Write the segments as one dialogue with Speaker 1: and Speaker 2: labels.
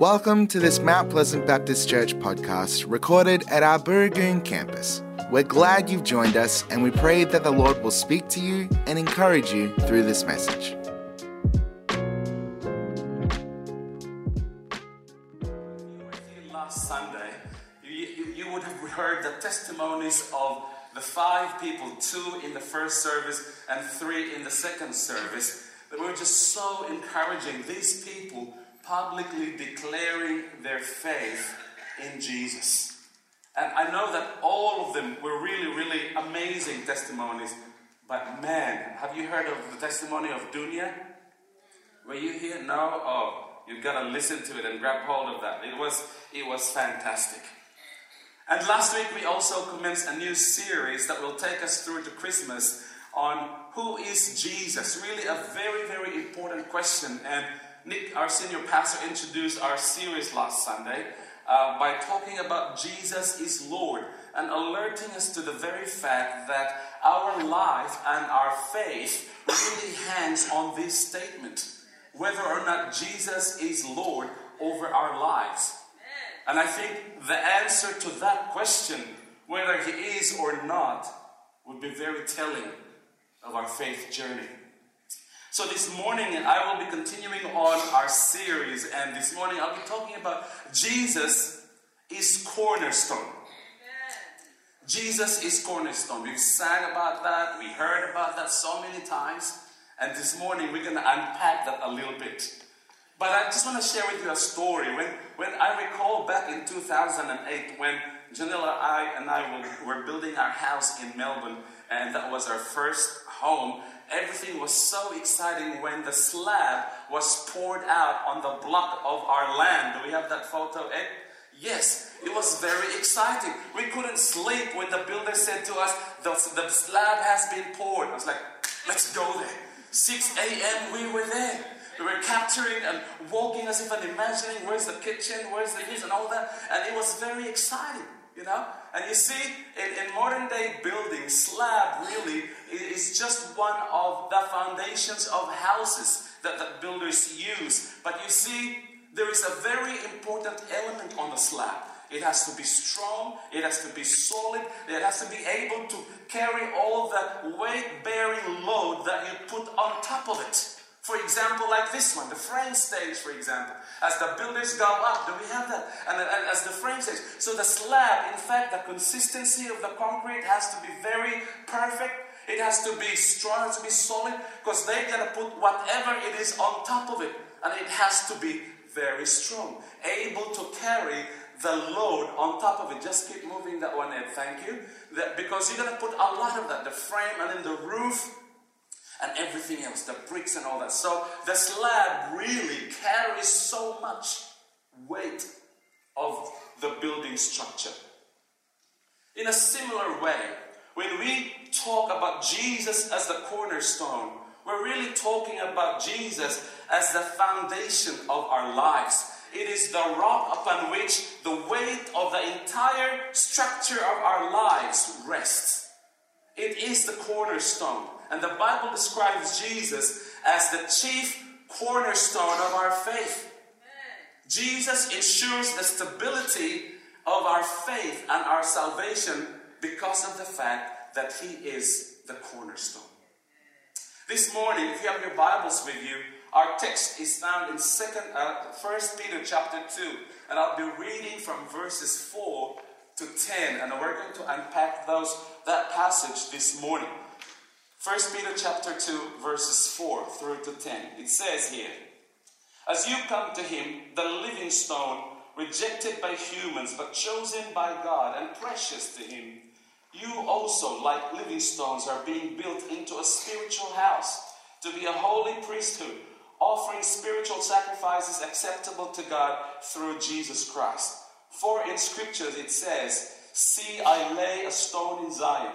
Speaker 1: Welcome to this Mount Pleasant Baptist Church podcast recorded at our Burragoon campus. We're glad you've joined us and we pray that the Lord will speak to you and encourage you through this message.
Speaker 2: Last Sunday, you, you, would have heard the testimonies of the five people two in the first service and three in the second service that were just so encouraging. These people publicly declaring their faith in Jesus. And I know that all of them were really, really amazing testimonies. But man, have you heard of the testimony of Dunya? Were you here? No? Oh, you've got to listen to it and grab hold of that. It was, it was fantastic. And last week we also commenced a new series that will take us through to Christmas on who is Jesus. Really a very, very important question. And Nick, our senior pastor, introduced our series last Sunday uh, by talking about Jesus is Lord and alerting us to the very fact that our life and our faith really hangs on this statement whether or not Jesus is Lord over our lives. And I think the answer to that question, whether He is or not, would be very telling of our faith journey. So, this morning I will be continuing on our series, and this morning I'll be talking about Jesus is cornerstone. Jesus is cornerstone. We've sang about that, we heard about that so many times, and this morning we're going to unpack that a little bit. But I just want to share with you a story. When, when I recall back in 2008, when Janella I, and I were, were building our house in Melbourne, and that was our first home, everything was so exciting when the slab was poured out on the block of our land. Do we have that photo, Ed? Yes, it was very exciting. We couldn't sleep when the builder said to us, the, the slab has been poured. I was like, let's go there. 6 a.m., we were there. We were capturing and walking as if I'm imagining where's the kitchen, where's the this, and all that. And it was very exciting, you know? And you see, in, in modern day buildings, slab really is just one of the foundations of houses that, that builders use. But you see, there is a very important element on the slab. It has to be strong, it has to be solid, it has to be able to carry all that weight bearing load that you put on top of it. For example, like this one, the frame stage, for example. As the builders go up, do we have that? And, and, as the frame stage. So the slab, in fact, the consistency of the concrete has to be very perfect. It has to be strong, it has to be solid, because they're going to put whatever it is on top of it. And it has to be very strong, able to carry the load on top of it. Just keep moving that one, Ed. Thank you. That, because you're going to put a lot of that, the frame and then the roof and everything else, the bricks and all that. So the slab really carries so much weight of the building structure. In a similar way, when we talk about Jesus as the cornerstone, we're really talking about Jesus as the foundation of our lives. It is the rock upon which the weight of the entire structure of our lives rests. It is the cornerstone. And the Bible describes Jesus as the chief cornerstone of our faith. Jesus ensures the stability of our faith and our salvation because of the fact that He is the cornerstone. This morning, if you have your Bibles with you, our text is found in second, uh, 1 Peter chapter 2, and I'll be reading from verses 4 to 10, and we're going to unpack those that passage this morning. 1 Peter chapter 2, verses 4 through to 10. It says here, As you come to him, the living stone, rejected by humans, but chosen by God and precious to him, you also, like living stones, are being built into a spiritual house to be a holy priesthood, offering spiritual sacrifices acceptable to God through Jesus Christ. For in scriptures it says, See, I lay a stone in Zion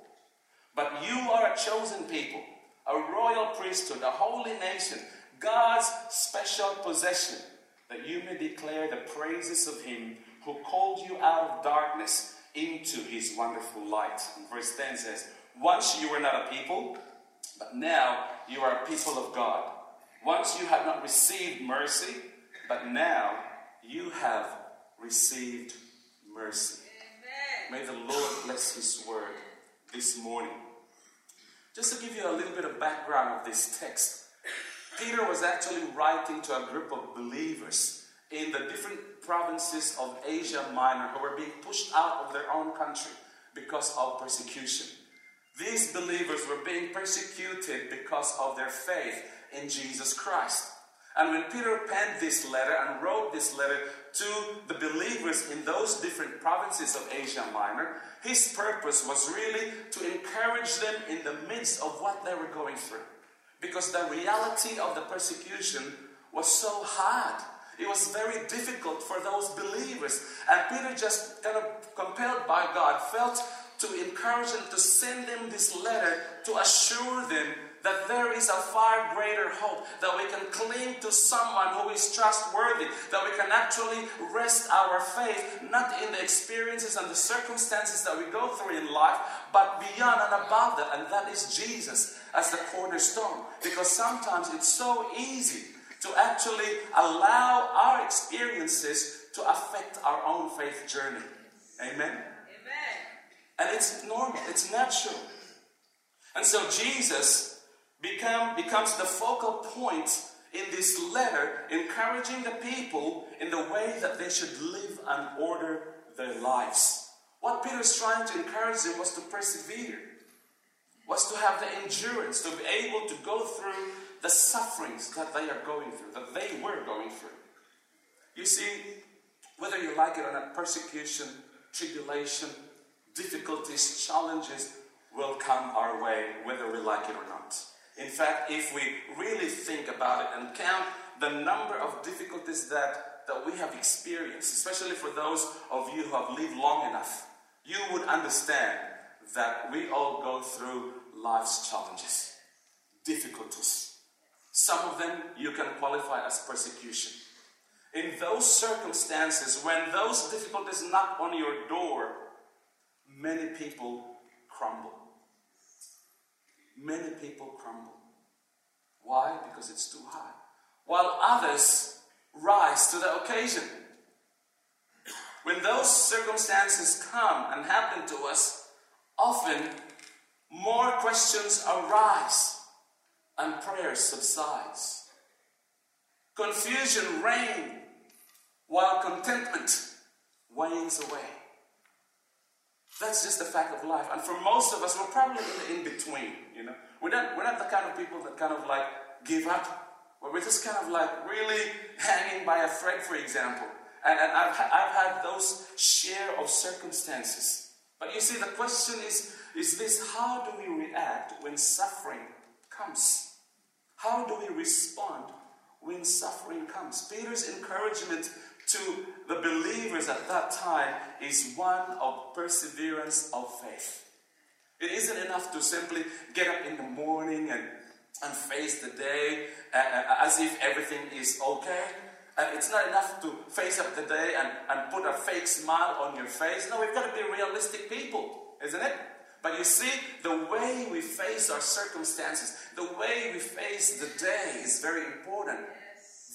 Speaker 2: But you are a chosen people, a royal priesthood, a holy nation, God's special possession, that you may declare the praises of Him who called you out of darkness into His wonderful light. And verse 10 says, Once you were not a people, but now you are a people of God. Once you had not received mercy, but now you have received mercy. Amen. May the Lord bless His word this morning. Just to give you a little bit of background of this text, Peter was actually writing to a group of believers in the different provinces of Asia Minor who were being pushed out of their own country because of persecution. These believers were being persecuted because of their faith in Jesus Christ. And when Peter penned this letter and wrote this letter to the believers in those different provinces of Asia Minor, his purpose was really to encourage them in the midst of what they were going through. Because the reality of the persecution was so hard. It was very difficult for those believers. And Peter, just kind of compelled by God, felt to encourage them to send them this letter to assure them that there is a far greater hope, that we can cling to someone who is trustworthy, that we can actually rest our faith not in the experiences and the circumstances that we go through in life, but beyond and above that, and that is Jesus as the cornerstone. Because sometimes it's so easy to actually allow our experiences to affect our own faith journey. Amen? And it's normal, it's natural. And so Jesus become, becomes the focal point in this letter, encouraging the people in the way that they should live and order their lives. What Peter's trying to encourage them was to persevere, was to have the endurance, to be able to go through the sufferings that they are going through, that they were going through. You see, whether you like it or not, persecution, tribulation, difficulties, challenges will come our way, whether we like it or not. In fact, if we really think about it and count the number of difficulties that, that we have experienced, especially for those of you who have lived long enough, you would understand that we all go through life's challenges, difficulties. Some of them you can qualify as persecution. In those circumstances, when those difficulties knock on your door, many people crumble many people crumble. Why? Because it's too high. While others rise to the occasion. When those circumstances come and happen to us, often more questions arise and prayer subsides. Confusion reigns while contentment wanes away. That's just the fact of life. And for most of us, we're probably in the in between. You know, we're not we're not the kind of people that kind of like give up. But we're just kind of like really hanging by a thread, for example. And, and I've, I've had those share of circumstances. But you see, the question is, is this how do we react when suffering comes? How do we respond when suffering comes? Peter's encouragement to the believers at that time is one of perseverance of faith. It isn't enough to simply get up in the morning and, and face the day uh, uh, as if everything is okay. And it's not enough to face up the day and, and put a fake smile on your face. No, we've got to be realistic people, isn't it? But you see, the way we face our circumstances, the way we face the day is very important.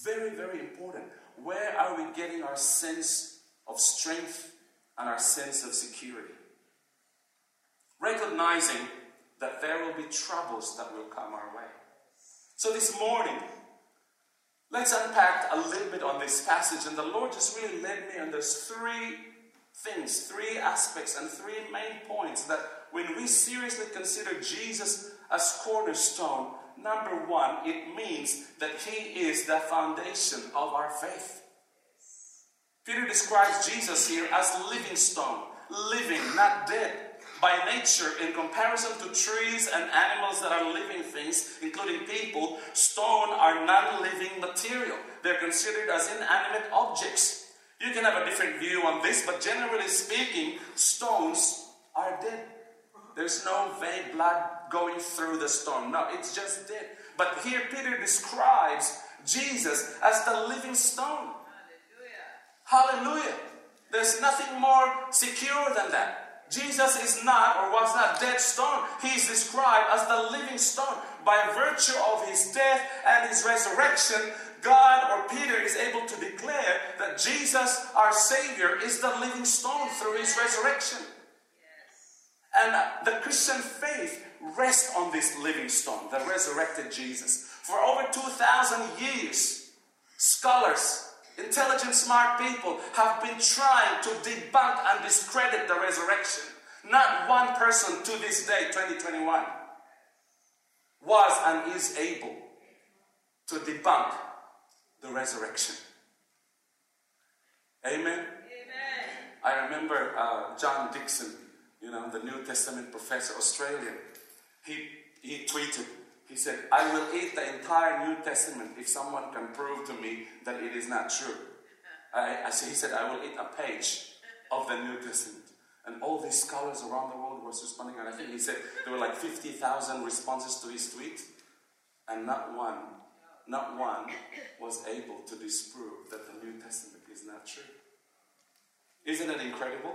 Speaker 2: Very, very important. Where are we getting our sense of strength and our sense of security? Recognizing that there will be troubles that will come our way. So this morning, let's unpack a little bit on this passage. And the Lord just really led me on those three things, three aspects, and three main points that when we seriously consider Jesus as cornerstone, number one, it means that He is the foundation of our faith. Peter describes Jesus here as living stone, living, not dead. By nature, in comparison to trees and animals that are living things, including people, stone are non living material. They're considered as inanimate objects. You can have a different view on this, but generally speaking, stones are dead. There's no vague blood going through the storm. No, it's just dead. But here Peter describes Jesus as the living stone. Hallelujah. Hallelujah. There's nothing more secure than that. Jesus is not or was not dead stone. He is described as the living stone. By virtue of his death and his resurrection, God or Peter is able to declare that Jesus, our Savior, is the living stone through his resurrection. And the Christian faith rests on this living stone, the resurrected Jesus. For over 2,000 years, scholars, intelligent, smart people have been trying to debunk and discredit the resurrection. Not one person to this day, 2021, was and is able to debunk the resurrection. Amen. Amen. I remember uh, John Dickson, you know, the New Testament professor, Australian. He, he tweeted, he said, I will eat the entire New Testament if someone can prove to me that it is not true. I, I, he said, I will eat a page of the New Testament. And all these scholars around the world were responding. And I think he said there were like 50,000 responses to his tweet. And not one, not one was able to disprove that the New Testament is not true. Isn't it incredible?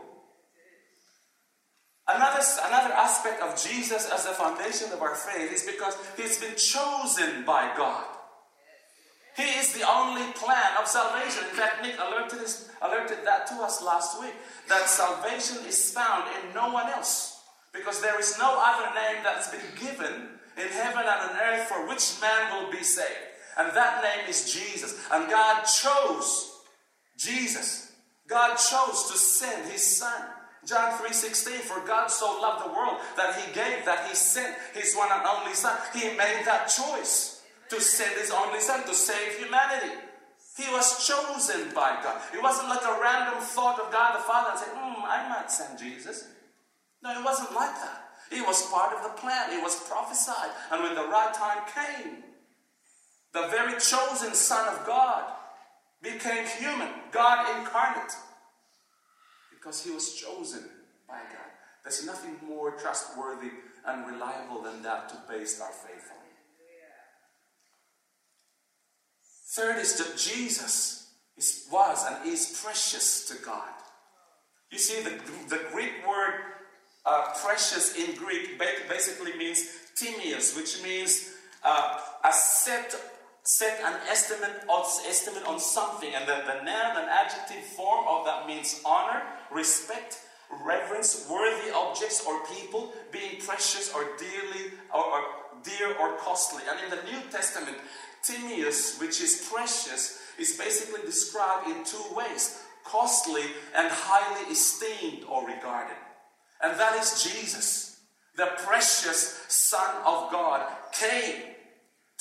Speaker 2: Another, another aspect of Jesus as the foundation of our faith is because he's been chosen by God. He is the only plan of salvation. In fact, Nick alerted, us, alerted that to us last week that salvation is found in no one else. Because there is no other name that's been given in heaven and on earth for which man will be saved. And that name is Jesus. And God chose Jesus. God chose to send his son. John 3:16 for God so loved the world that he gave that he sent his one and only son. He made that choice to send his only son to save humanity. He was chosen by God. It wasn't like a random thought of God the Father and say, hmm, I might send Jesus. No, it wasn't like that. It was part of the plan. It was prophesied. And when the right time came, the very chosen Son of God became human, God incarnate because he was chosen by God. There's nothing more trustworthy and reliable than that to base our faith on. Third is that Jesus is, was and is precious to God. You see, the, the Greek word uh, precious in Greek basically means timios, which means uh, a set set an estimate on, estimate on something, and the, the noun and adjective form of that means honor, respect, reverence, worthy objects or people, being precious or dearly or, or dear or costly. And in the New Testament, timios, which is precious, is basically described in two ways costly and highly esteemed or regarded. And that is Jesus, the precious Son of God, came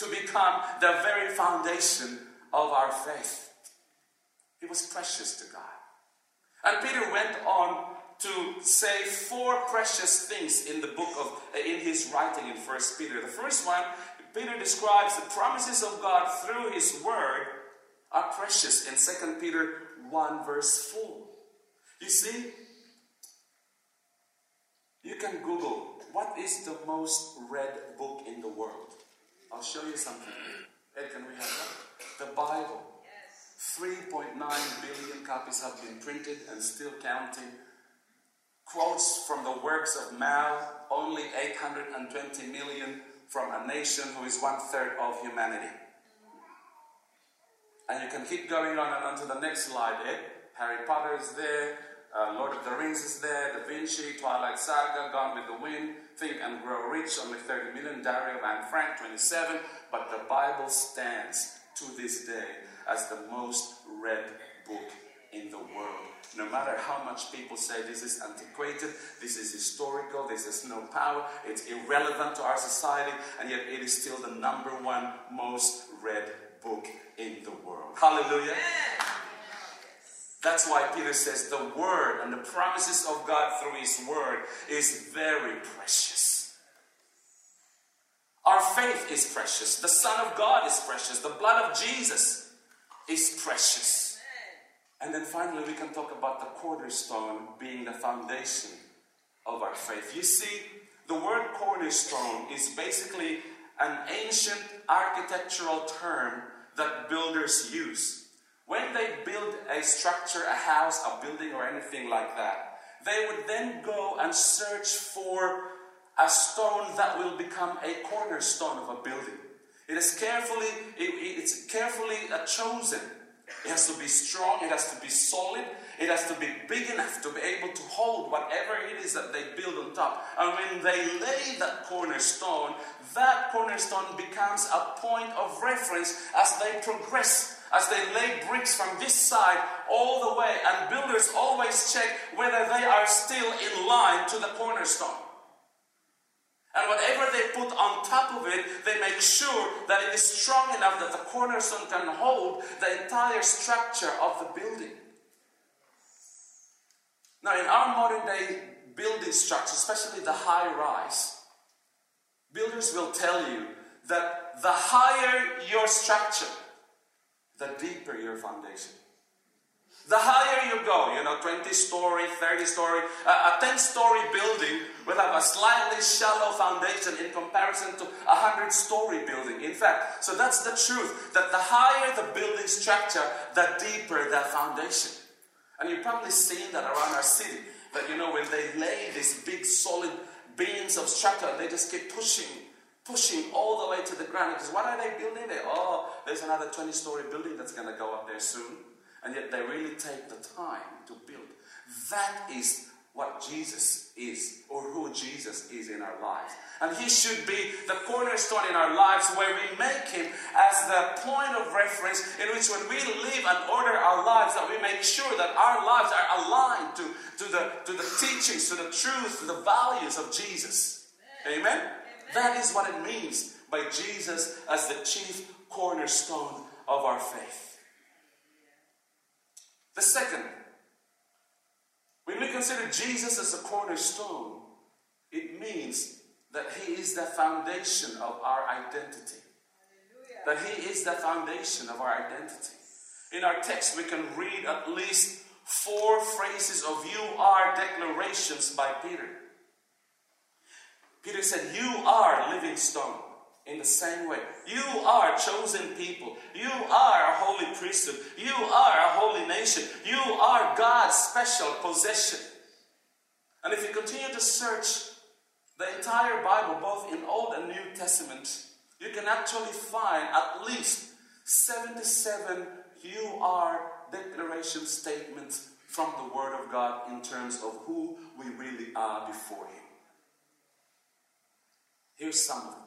Speaker 2: to become the very foundation of our faith. It was precious to God. And Peter went on to say four precious things in the book of uh, in his writing in First Peter. The first one, Peter describes the promises of God through his word are precious in Second Peter 1 verse 4. You see, you can Google what is the most read book in the world. I'll show you something. Ed, can we have that? The Bible. 3.9 billion copies have been printed and still counting. Quotes from the works of Mao, only 820 million from a nation who is one third of humanity. And you can keep going on and on to the next slide, Ed. Harry Potter is there, uh, Lord of the Rings is there, Da Vinci, Twilight Saga, Gone with the Wind, Think and Grow Rich, only 30 million, Diary of Anne Frank, 27. But the Bible stands to this day as the most read book in the world. No matter how much people say this is antiquated, this is historical, this has no power, it's irrelevant to our society, and yet it is still the number one most read book in the world. Hallelujah. That's why Peter says the word and the promises of God through his word is very precious. Our faith is precious. The Son of God is precious. The blood of Jesus is precious. And then finally, we can talk about the cornerstone being the foundation of our faith. You see, the word cornerstone is basically an ancient architectural term that builders use. When they build a structure, a house, a building, or anything like that, they would then go and search for a stone that will become a cornerstone of a building. It is carefully, it, it's carefully uh, chosen. It has to be strong, it has to be solid, it has to be big enough to be able to hold whatever it is that they build on top. And when they lay that cornerstone, that cornerstone becomes a point of reference as they progress as they lay bricks from this side all the way, and builders always check whether they are still in line to the cornerstone. And whatever they put on top of it, they make sure that it is strong enough that the cornerstone can hold the entire structure of the building. Now, in our modern day building structure, especially the high rise, builders will tell you that the higher your structure, the deeper your foundation. The higher you go, you know, 20 story, 30 story, a 10 story building will have a slightly shallow foundation in comparison to a 100 story building. In fact, so that's the truth that the higher the building structure, the deeper the foundation. And you've probably seen that around our city. That, you know, when they lay these big solid beams of structure, they just keep pushing, pushing all the way to the ground. Because what are they building there? Oh, there's another 20 story building that's going to go up there soon and yet they really take the time to build. That is what Jesus is, or who Jesus is in our lives. And He should be the cornerstone in our lives where we make Him as the point of reference in which when we live and order our lives, that we make sure that our lives are aligned to, to, the, to the teachings, to the truth, to the values of Jesus. Amen? That is what it means by Jesus as the chief cornerstone of our faith. The second, when we consider Jesus as a cornerstone, it means that He is the foundation of our identity. That He is the foundation of our identity. In our text, we can read at least four phrases of you are declarations by Peter. Peter said, You are living stone in the same way. You are chosen people. You are a holy priesthood. You are a holy nation. You are God's special possession. And if you continue to search the entire Bible, both in Old and New Testament, you can actually find at least 77 you are declaration statements from the Word of God in terms of who we really are before Him. Here's some of them.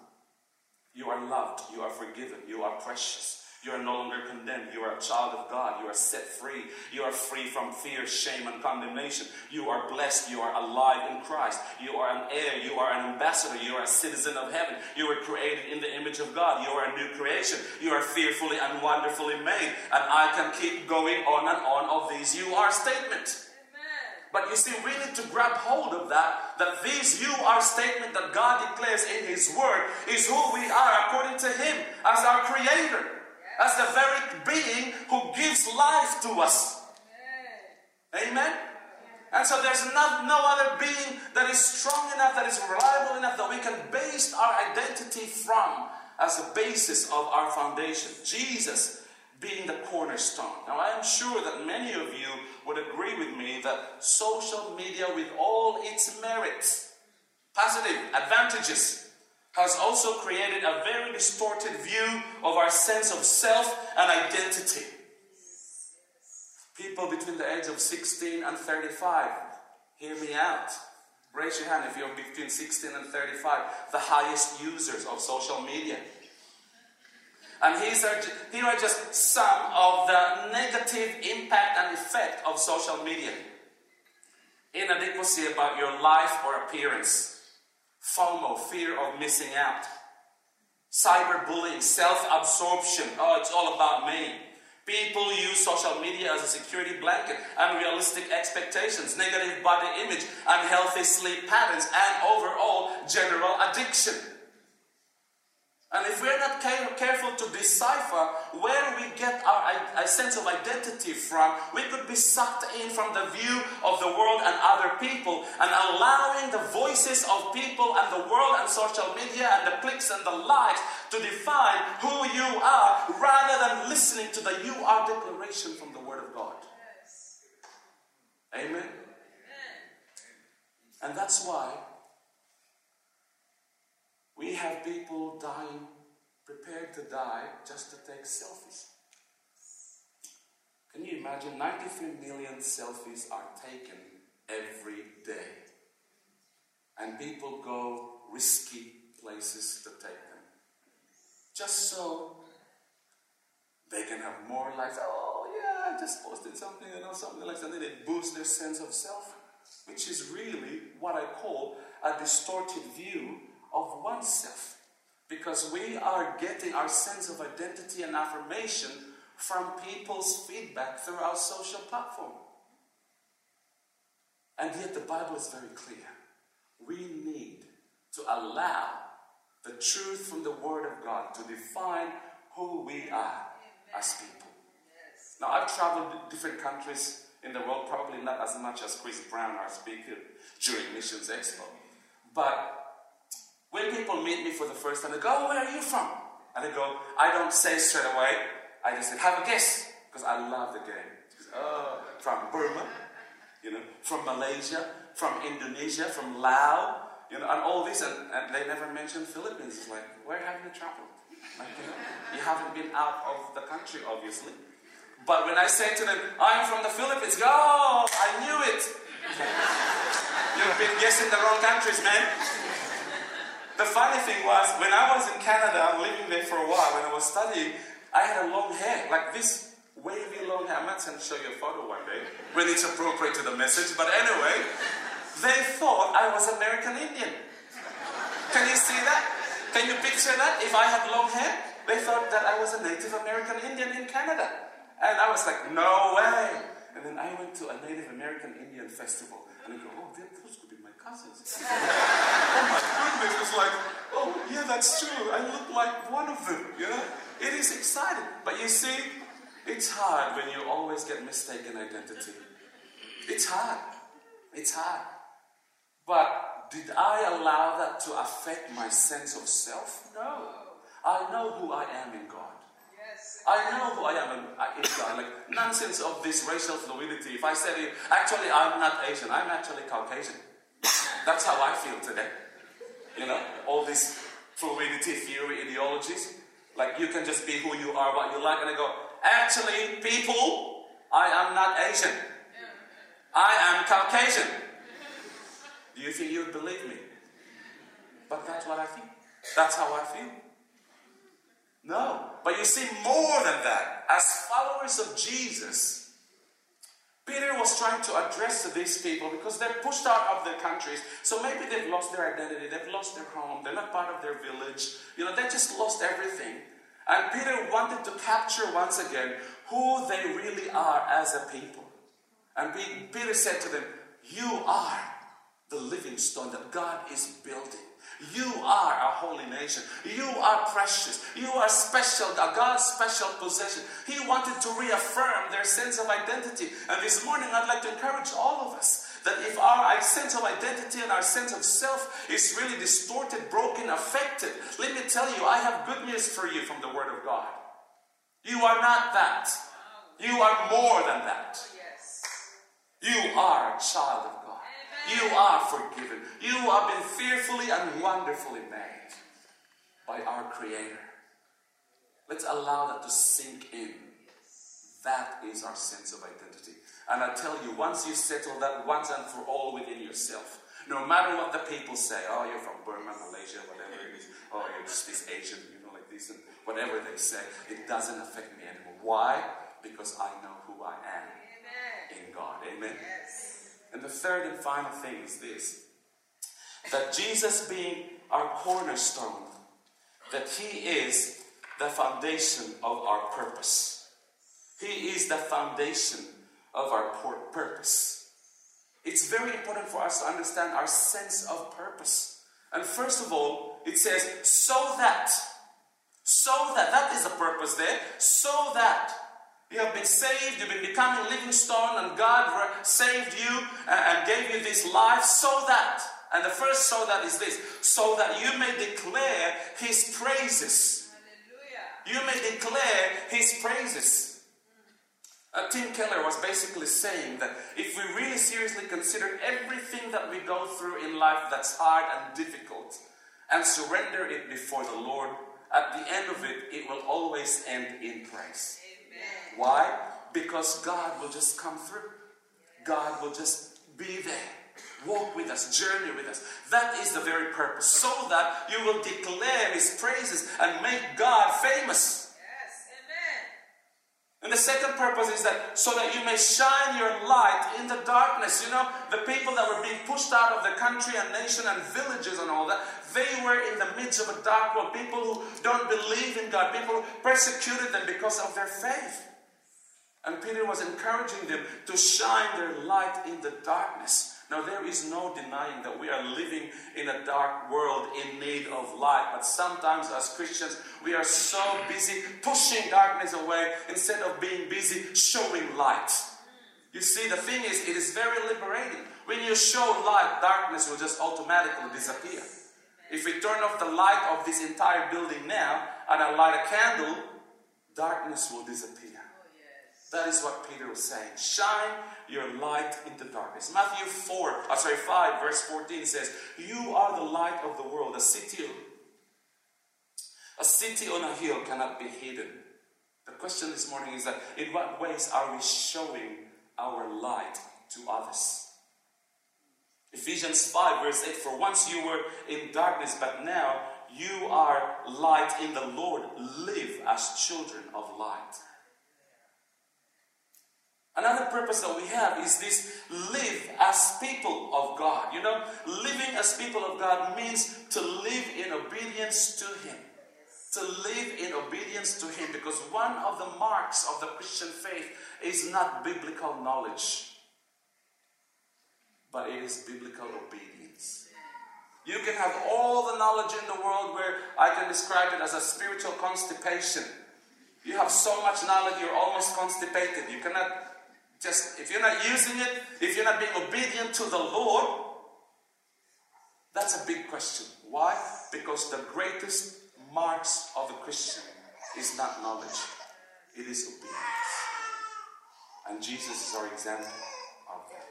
Speaker 2: You are loved. You are forgiven. You are precious. You are no longer condemned. You are a child of God. You are set free. You are free from fear, shame, and condemnation. You are blessed. You are alive in Christ. You are an heir. You are an ambassador. You are a citizen of heaven. You were created in the image of God. You are a new creation. You are fearfully and wonderfully made. And I can keep going on and on of these you are statements. But you see, we need to grab hold of that, that this you are statement that God declares in His Word is who we are according to Him as our Creator, as the very being who gives life to us. Amen? And so there's not, no other being that is strong enough, that is reliable enough, that we can base our identity from as the basis of our foundation. Jesus being the cornerstone. Now, I am sure that many of you would agree with me that social media, with all its merits, positive advantages, has also created a very distorted view of our sense of self and identity. People between the age of 16 and 35, hear me out. Raise your hand if you're between 16 and 35, the highest users of social media. And are, here are just some of the negative impact and effect of social media. Inadequacy about your life or appearance. FOMO, fear of missing out. Cyberbullying, self absorption. Oh, it's all about me. People use social media as a security blanket, unrealistic expectations, negative body image, unhealthy sleep patterns, and overall general addiction. And if we're not careful to decipher where we get our, sense of identity from, we could be sucked in from the view of the world and other people and allowing the voices of people and the world and social media and the clicks and the likes to define who you are rather than listening to the you are declaration from the Word of God. Yes. Amen. Amen. And that's why people dying, prepared to die just to take selfies. Can you imagine? 93 million selfies are taken every day. And people go risky places to take them. Just so they can have more likes. Oh, yeah, I just posted something, you know, something like that. And then it boosts their sense of self, which is really what I call a distorted view of oneself. Because we are getting our sense of identity and affirmation from people's feedback through our social platform. And yet the Bible is very clear. We need to allow the truth from the Word of God to define who we are as people. Now, I've traveled different countries in the world, probably not as much as Chris Brown, our speaker, during Missions Expo. But when people meet me for the first time, they go, oh, where are you from? And they go, I don't say straight away. I just say, have a guess, because I love the game. Oh, from Burma, you know, from Malaysia, from Indonesia, from Laos, you know, and all this, and, and they never mention Philippines. It's like, where have you traveled? Like, you, know, you haven't been out of the country, obviously. But when I say to them, I'm from the Philippines, go, oh, I knew it. You've been guessing the wrong countries, man. The funny thing was, when I was in Canada, living there for a while, when I was studying, I had a long hair, like this wavy long hair. I might show you a photo one day when it's appropriate to the message. But anyway, they thought I was American Indian. Can you see that? Can you picture that? If I had long hair, they thought that I was a Native American Indian in Canada. And I was like, no way. And then I went to a Native American Indian festival. And I go, oh, those could be my cousins. oh my goodness. It's like, oh, yeah, that's true. I look like one of them, you know? It is exciting. But you see, it's hard when you always get mistaken identity. It's hard. It's hard. But did I allow that to affect my sense of self? No. I know who I am in God. I know who I am uh, in, God. Like nonsense of this racial fluidity. If I said it, actually I'm not Asian, I'm actually Caucasian. That's how I feel today. You know, all these fluidity theory ideologies. Like you can just be who you are, what you like, and I go, actually, people, I am not Asian. I am Caucasian. Do you think you'd believe me? But that's what I feel. That's how I feel. No. But you see, more than that, as followers of Jesus, Peter was trying to address these people because they're pushed out of their countries. So maybe they've lost their identity, they've lost their home, they're not part of their village. You know, they just lost everything. And Peter wanted to capture once again who they really are as a people. And Peter said to them, You are the living stone that God is building. You are a holy nation. You are precious. You are special, God's special possession. He wanted to reaffirm their sense of identity. And this morning, I'd like to encourage all of us that if our sense of identity and our sense of self is really distorted, broken, affected, let me tell you, I have good news for you from the Word of God. You are not that. You are more than that. Oh, you are a child of you are forgiven. You have been fearfully and wonderfully made by our Creator. Let's allow that to sink in. That is our sense of identity. And I tell you, once you settle that once and for all within yourself, no matter what the people say, oh, you're from Burma, Malaysia, whatever it is, oh, you're just this Asian, you know, like this, and whatever they say, it doesn't affect me anymore. Why? Because I know who I am Amen. in God. Amen. Yes. Third and final thing is this that Jesus being our cornerstone, that He is the foundation of our purpose. He is the foundation of our purpose. It's very important for us to understand our sense of purpose. And first of all, it says, so that So that, that is the purpose there, so that you have been saved, you've been becoming living stone, and God saved you and gave you this life so that, and the first so that is this, so that you may declare His praises. Hallelujah. You may declare His praises. Uh, Tim Keller was basically saying that if we really seriously consider everything that we go through in life that's hard and difficult and surrender it before the Lord, at the end of it, it will always end in praise. Why? Because God will just come through. God will just be there. Walk with us, journey with us. That is the very purpose. So that you will declare His praises and make God famous. And the second purpose is that so that you may shine your light in the darkness. You know, the people that were being pushed out of the country and nation and villages and all that, they were in the midst of a dark world. People who don't believe in God, people persecuted them because of their faith. And Peter was encouraging them to shine their light in the darkness. Now, there is no denying that we are living in a dark world in need of light. But sometimes, as Christians, we are so busy pushing darkness away instead of being busy showing light. You see, the thing is, it is very liberating. When you show light, darkness will just automatically disappear. If we turn off the light of this entire building now and I light a candle, darkness will disappear. Oh, that is what Peter was saying. Shine your light into darkness. Matthew 4, uh, sorry, 5, verse 14 says, You are the light of the world. A city, a city on a hill cannot be hidden. The question this morning is that in what ways are we showing our light to others? Ephesians 5, verse 8 For once you were in darkness, but now you are light in the Lord. Live as children of light. Another purpose that we have is this live as people of God. You know, living as people of God means to live in obedience to Him. To live in obedience to Him because one of the marks of the Christian faith is not biblical knowledge, but it is biblical obedience. You can have all the knowledge in the world where I can describe it as a spiritual constipation. You have so much knowledge, you're almost constipated. You cannot just if you're not using it, if you're not being obedient to the Lord, that's a big question. Why? Because the greatest marks of a Christian is not knowledge, it is obedience. And Jesus is our example of that.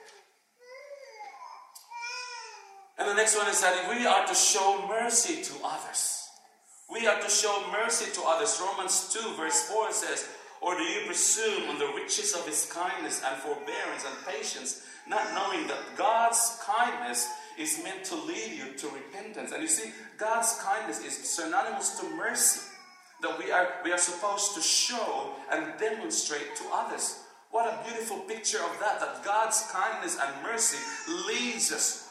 Speaker 2: And the next one is that if we are to show mercy to others. We are to show mercy to others. Romans 2, verse 4 says, or do you presume on the riches of his kindness and forbearance and patience, not knowing that God's kindness is meant to lead you to repentance? And you see, God's kindness is synonymous to mercy that we are, we are supposed to show and demonstrate to others. What a beautiful picture of that, that God's kindness and mercy leads us,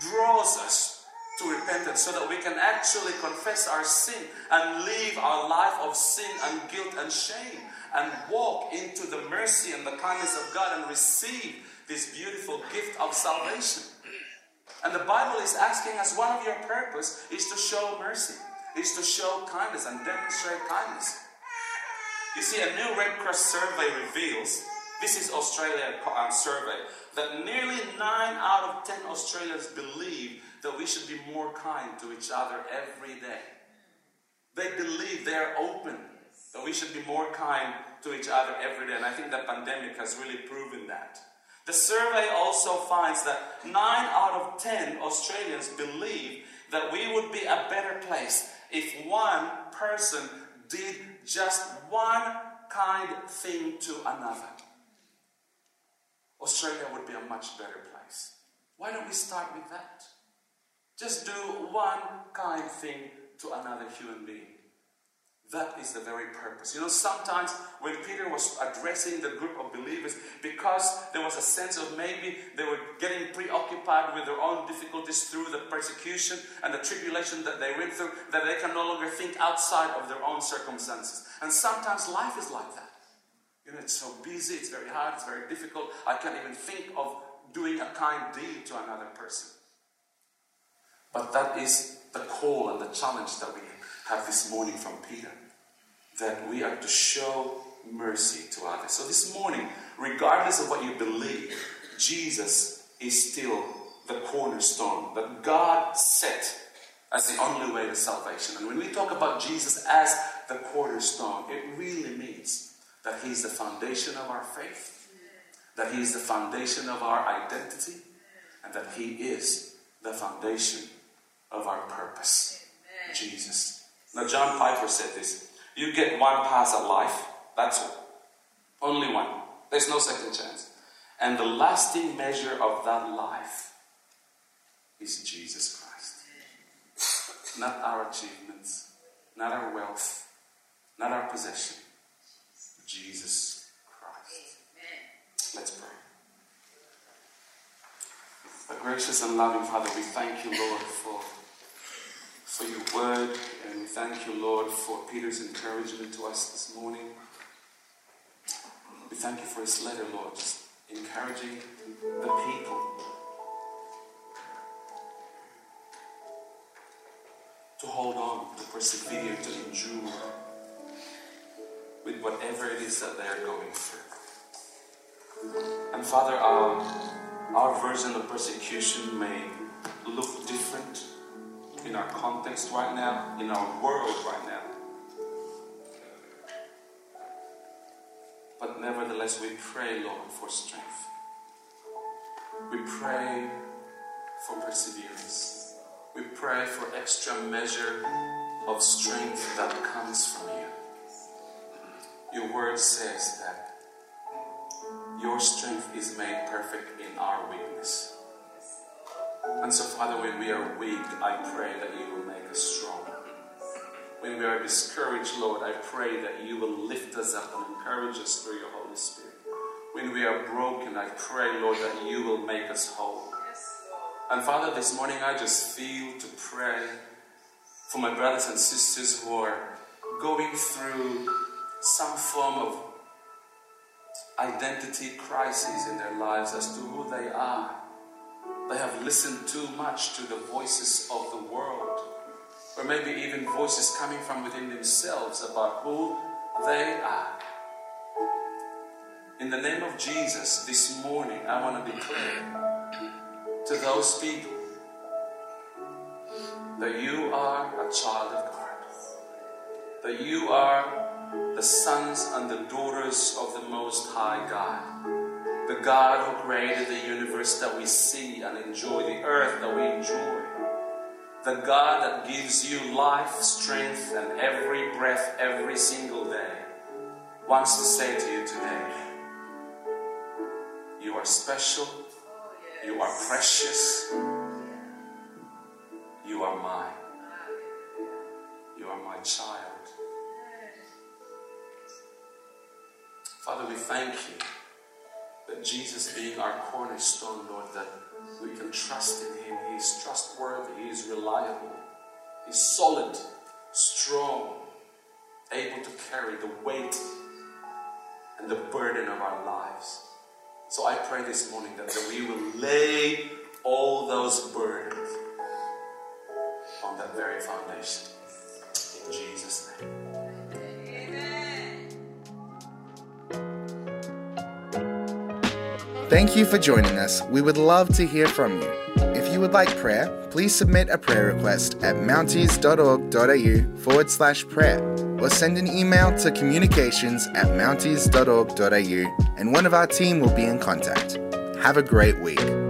Speaker 2: draws us to repentance so that we can actually confess our sin and leave our life of sin and guilt and shame and walk into the mercy and the kindness of God and receive this beautiful gift of salvation. And the Bible is asking us one of your purpose is to show mercy, is to show kindness and demonstrate kindness. You see, a new Red Cross survey reveals this is Australian uh, survey that nearly 9 out of 10 Australians believe that we should be more kind to each other every day. They believe they're open that we should be more kind to each other every day. And I think the pandemic has really proven that. The survey also finds that 9 out of 10 Australians believe that we would be a better place if one person did just one kind thing to another. Australia would be a much better place. Why don't we start with that? Just do one kind thing to another human being. That is the very purpose. You know, sometimes when Peter was addressing the group of believers, because there was a sense of maybe they were getting preoccupied with their own difficulties through the persecution and the tribulation that they went through, that they can no longer think outside of their own circumstances. And sometimes life is like that. You know, it's so busy, it's very hard, it's very difficult. I can't even think of doing a kind deed to another person. But that is the call and the challenge that we have this morning from Peter that we are to show mercy to others. So this morning, regardless of what you believe, Jesus is still the cornerstone that God set as the only way to salvation. And when we talk about Jesus as the cornerstone, it really means that He is the foundation of our faith, that He is the foundation of our identity, and that He is the foundation of our purpose. Jesus. Now, John Piper said this You get one pass at life, that's all. Only one. There's no second chance. And the lasting measure of that life is Jesus Christ. Not our achievements, not our wealth, not our possession. Jesus Christ. Amen. Let's pray. Our gracious and loving Father, we thank you, Lord, for, for your word, and we thank you, Lord, for Peter's encouragement to us this morning. We thank you for his letter, Lord, just encouraging the people to hold on, to persevere, to endure with whatever it is that they are going through. And Father, um, our version of persecution may look different in our context right now, in our world right now. But nevertheless, we pray, Lord, for strength. We pray for perseverance. We pray for extra measure of strength that comes from you. Your word says that your strength is made perfect in our weakness. And so, Father, when we are weak, I pray that you will make us strong. When we are discouraged, Lord, I pray that you will lift us up and encourage us through your Holy Spirit. When we are broken, I pray, Lord, that you will make us whole. And Father, this morning I just feel to pray for my brothers and sisters who are going through some form of identity crisis in their lives as to who they are. They have listened too much to the voices of the world, or maybe even voices coming from within themselves about who they are. In the name of Jesus, this morning, I want to declare to those people that you are a child of God, that you are the sons and the daughters of the Most High God, the God who created the universe that we see and enjoy, the earth that we enjoy, the God that gives you life, strength, and every breath every single day, wants to say to you today, you are special, you are precious, you are mine, you are my child. Father, we thank you that Jesus being our cornerstone, Lord, that we can trust in Him. He is trustworthy, He is reliable, He's solid, strong, able to carry the weight and the burden of our lives. So I pray this morning that, that we will lay all those burdens on that very foundation. In Jesus' name.
Speaker 1: Thank you for joining us. We would love to hear from you. If you would like prayer, please submit a prayer request at mounties.org.au forward slash prayer or send an email to communications at mounties.org.au and one of our team will be in contact. Have a great week.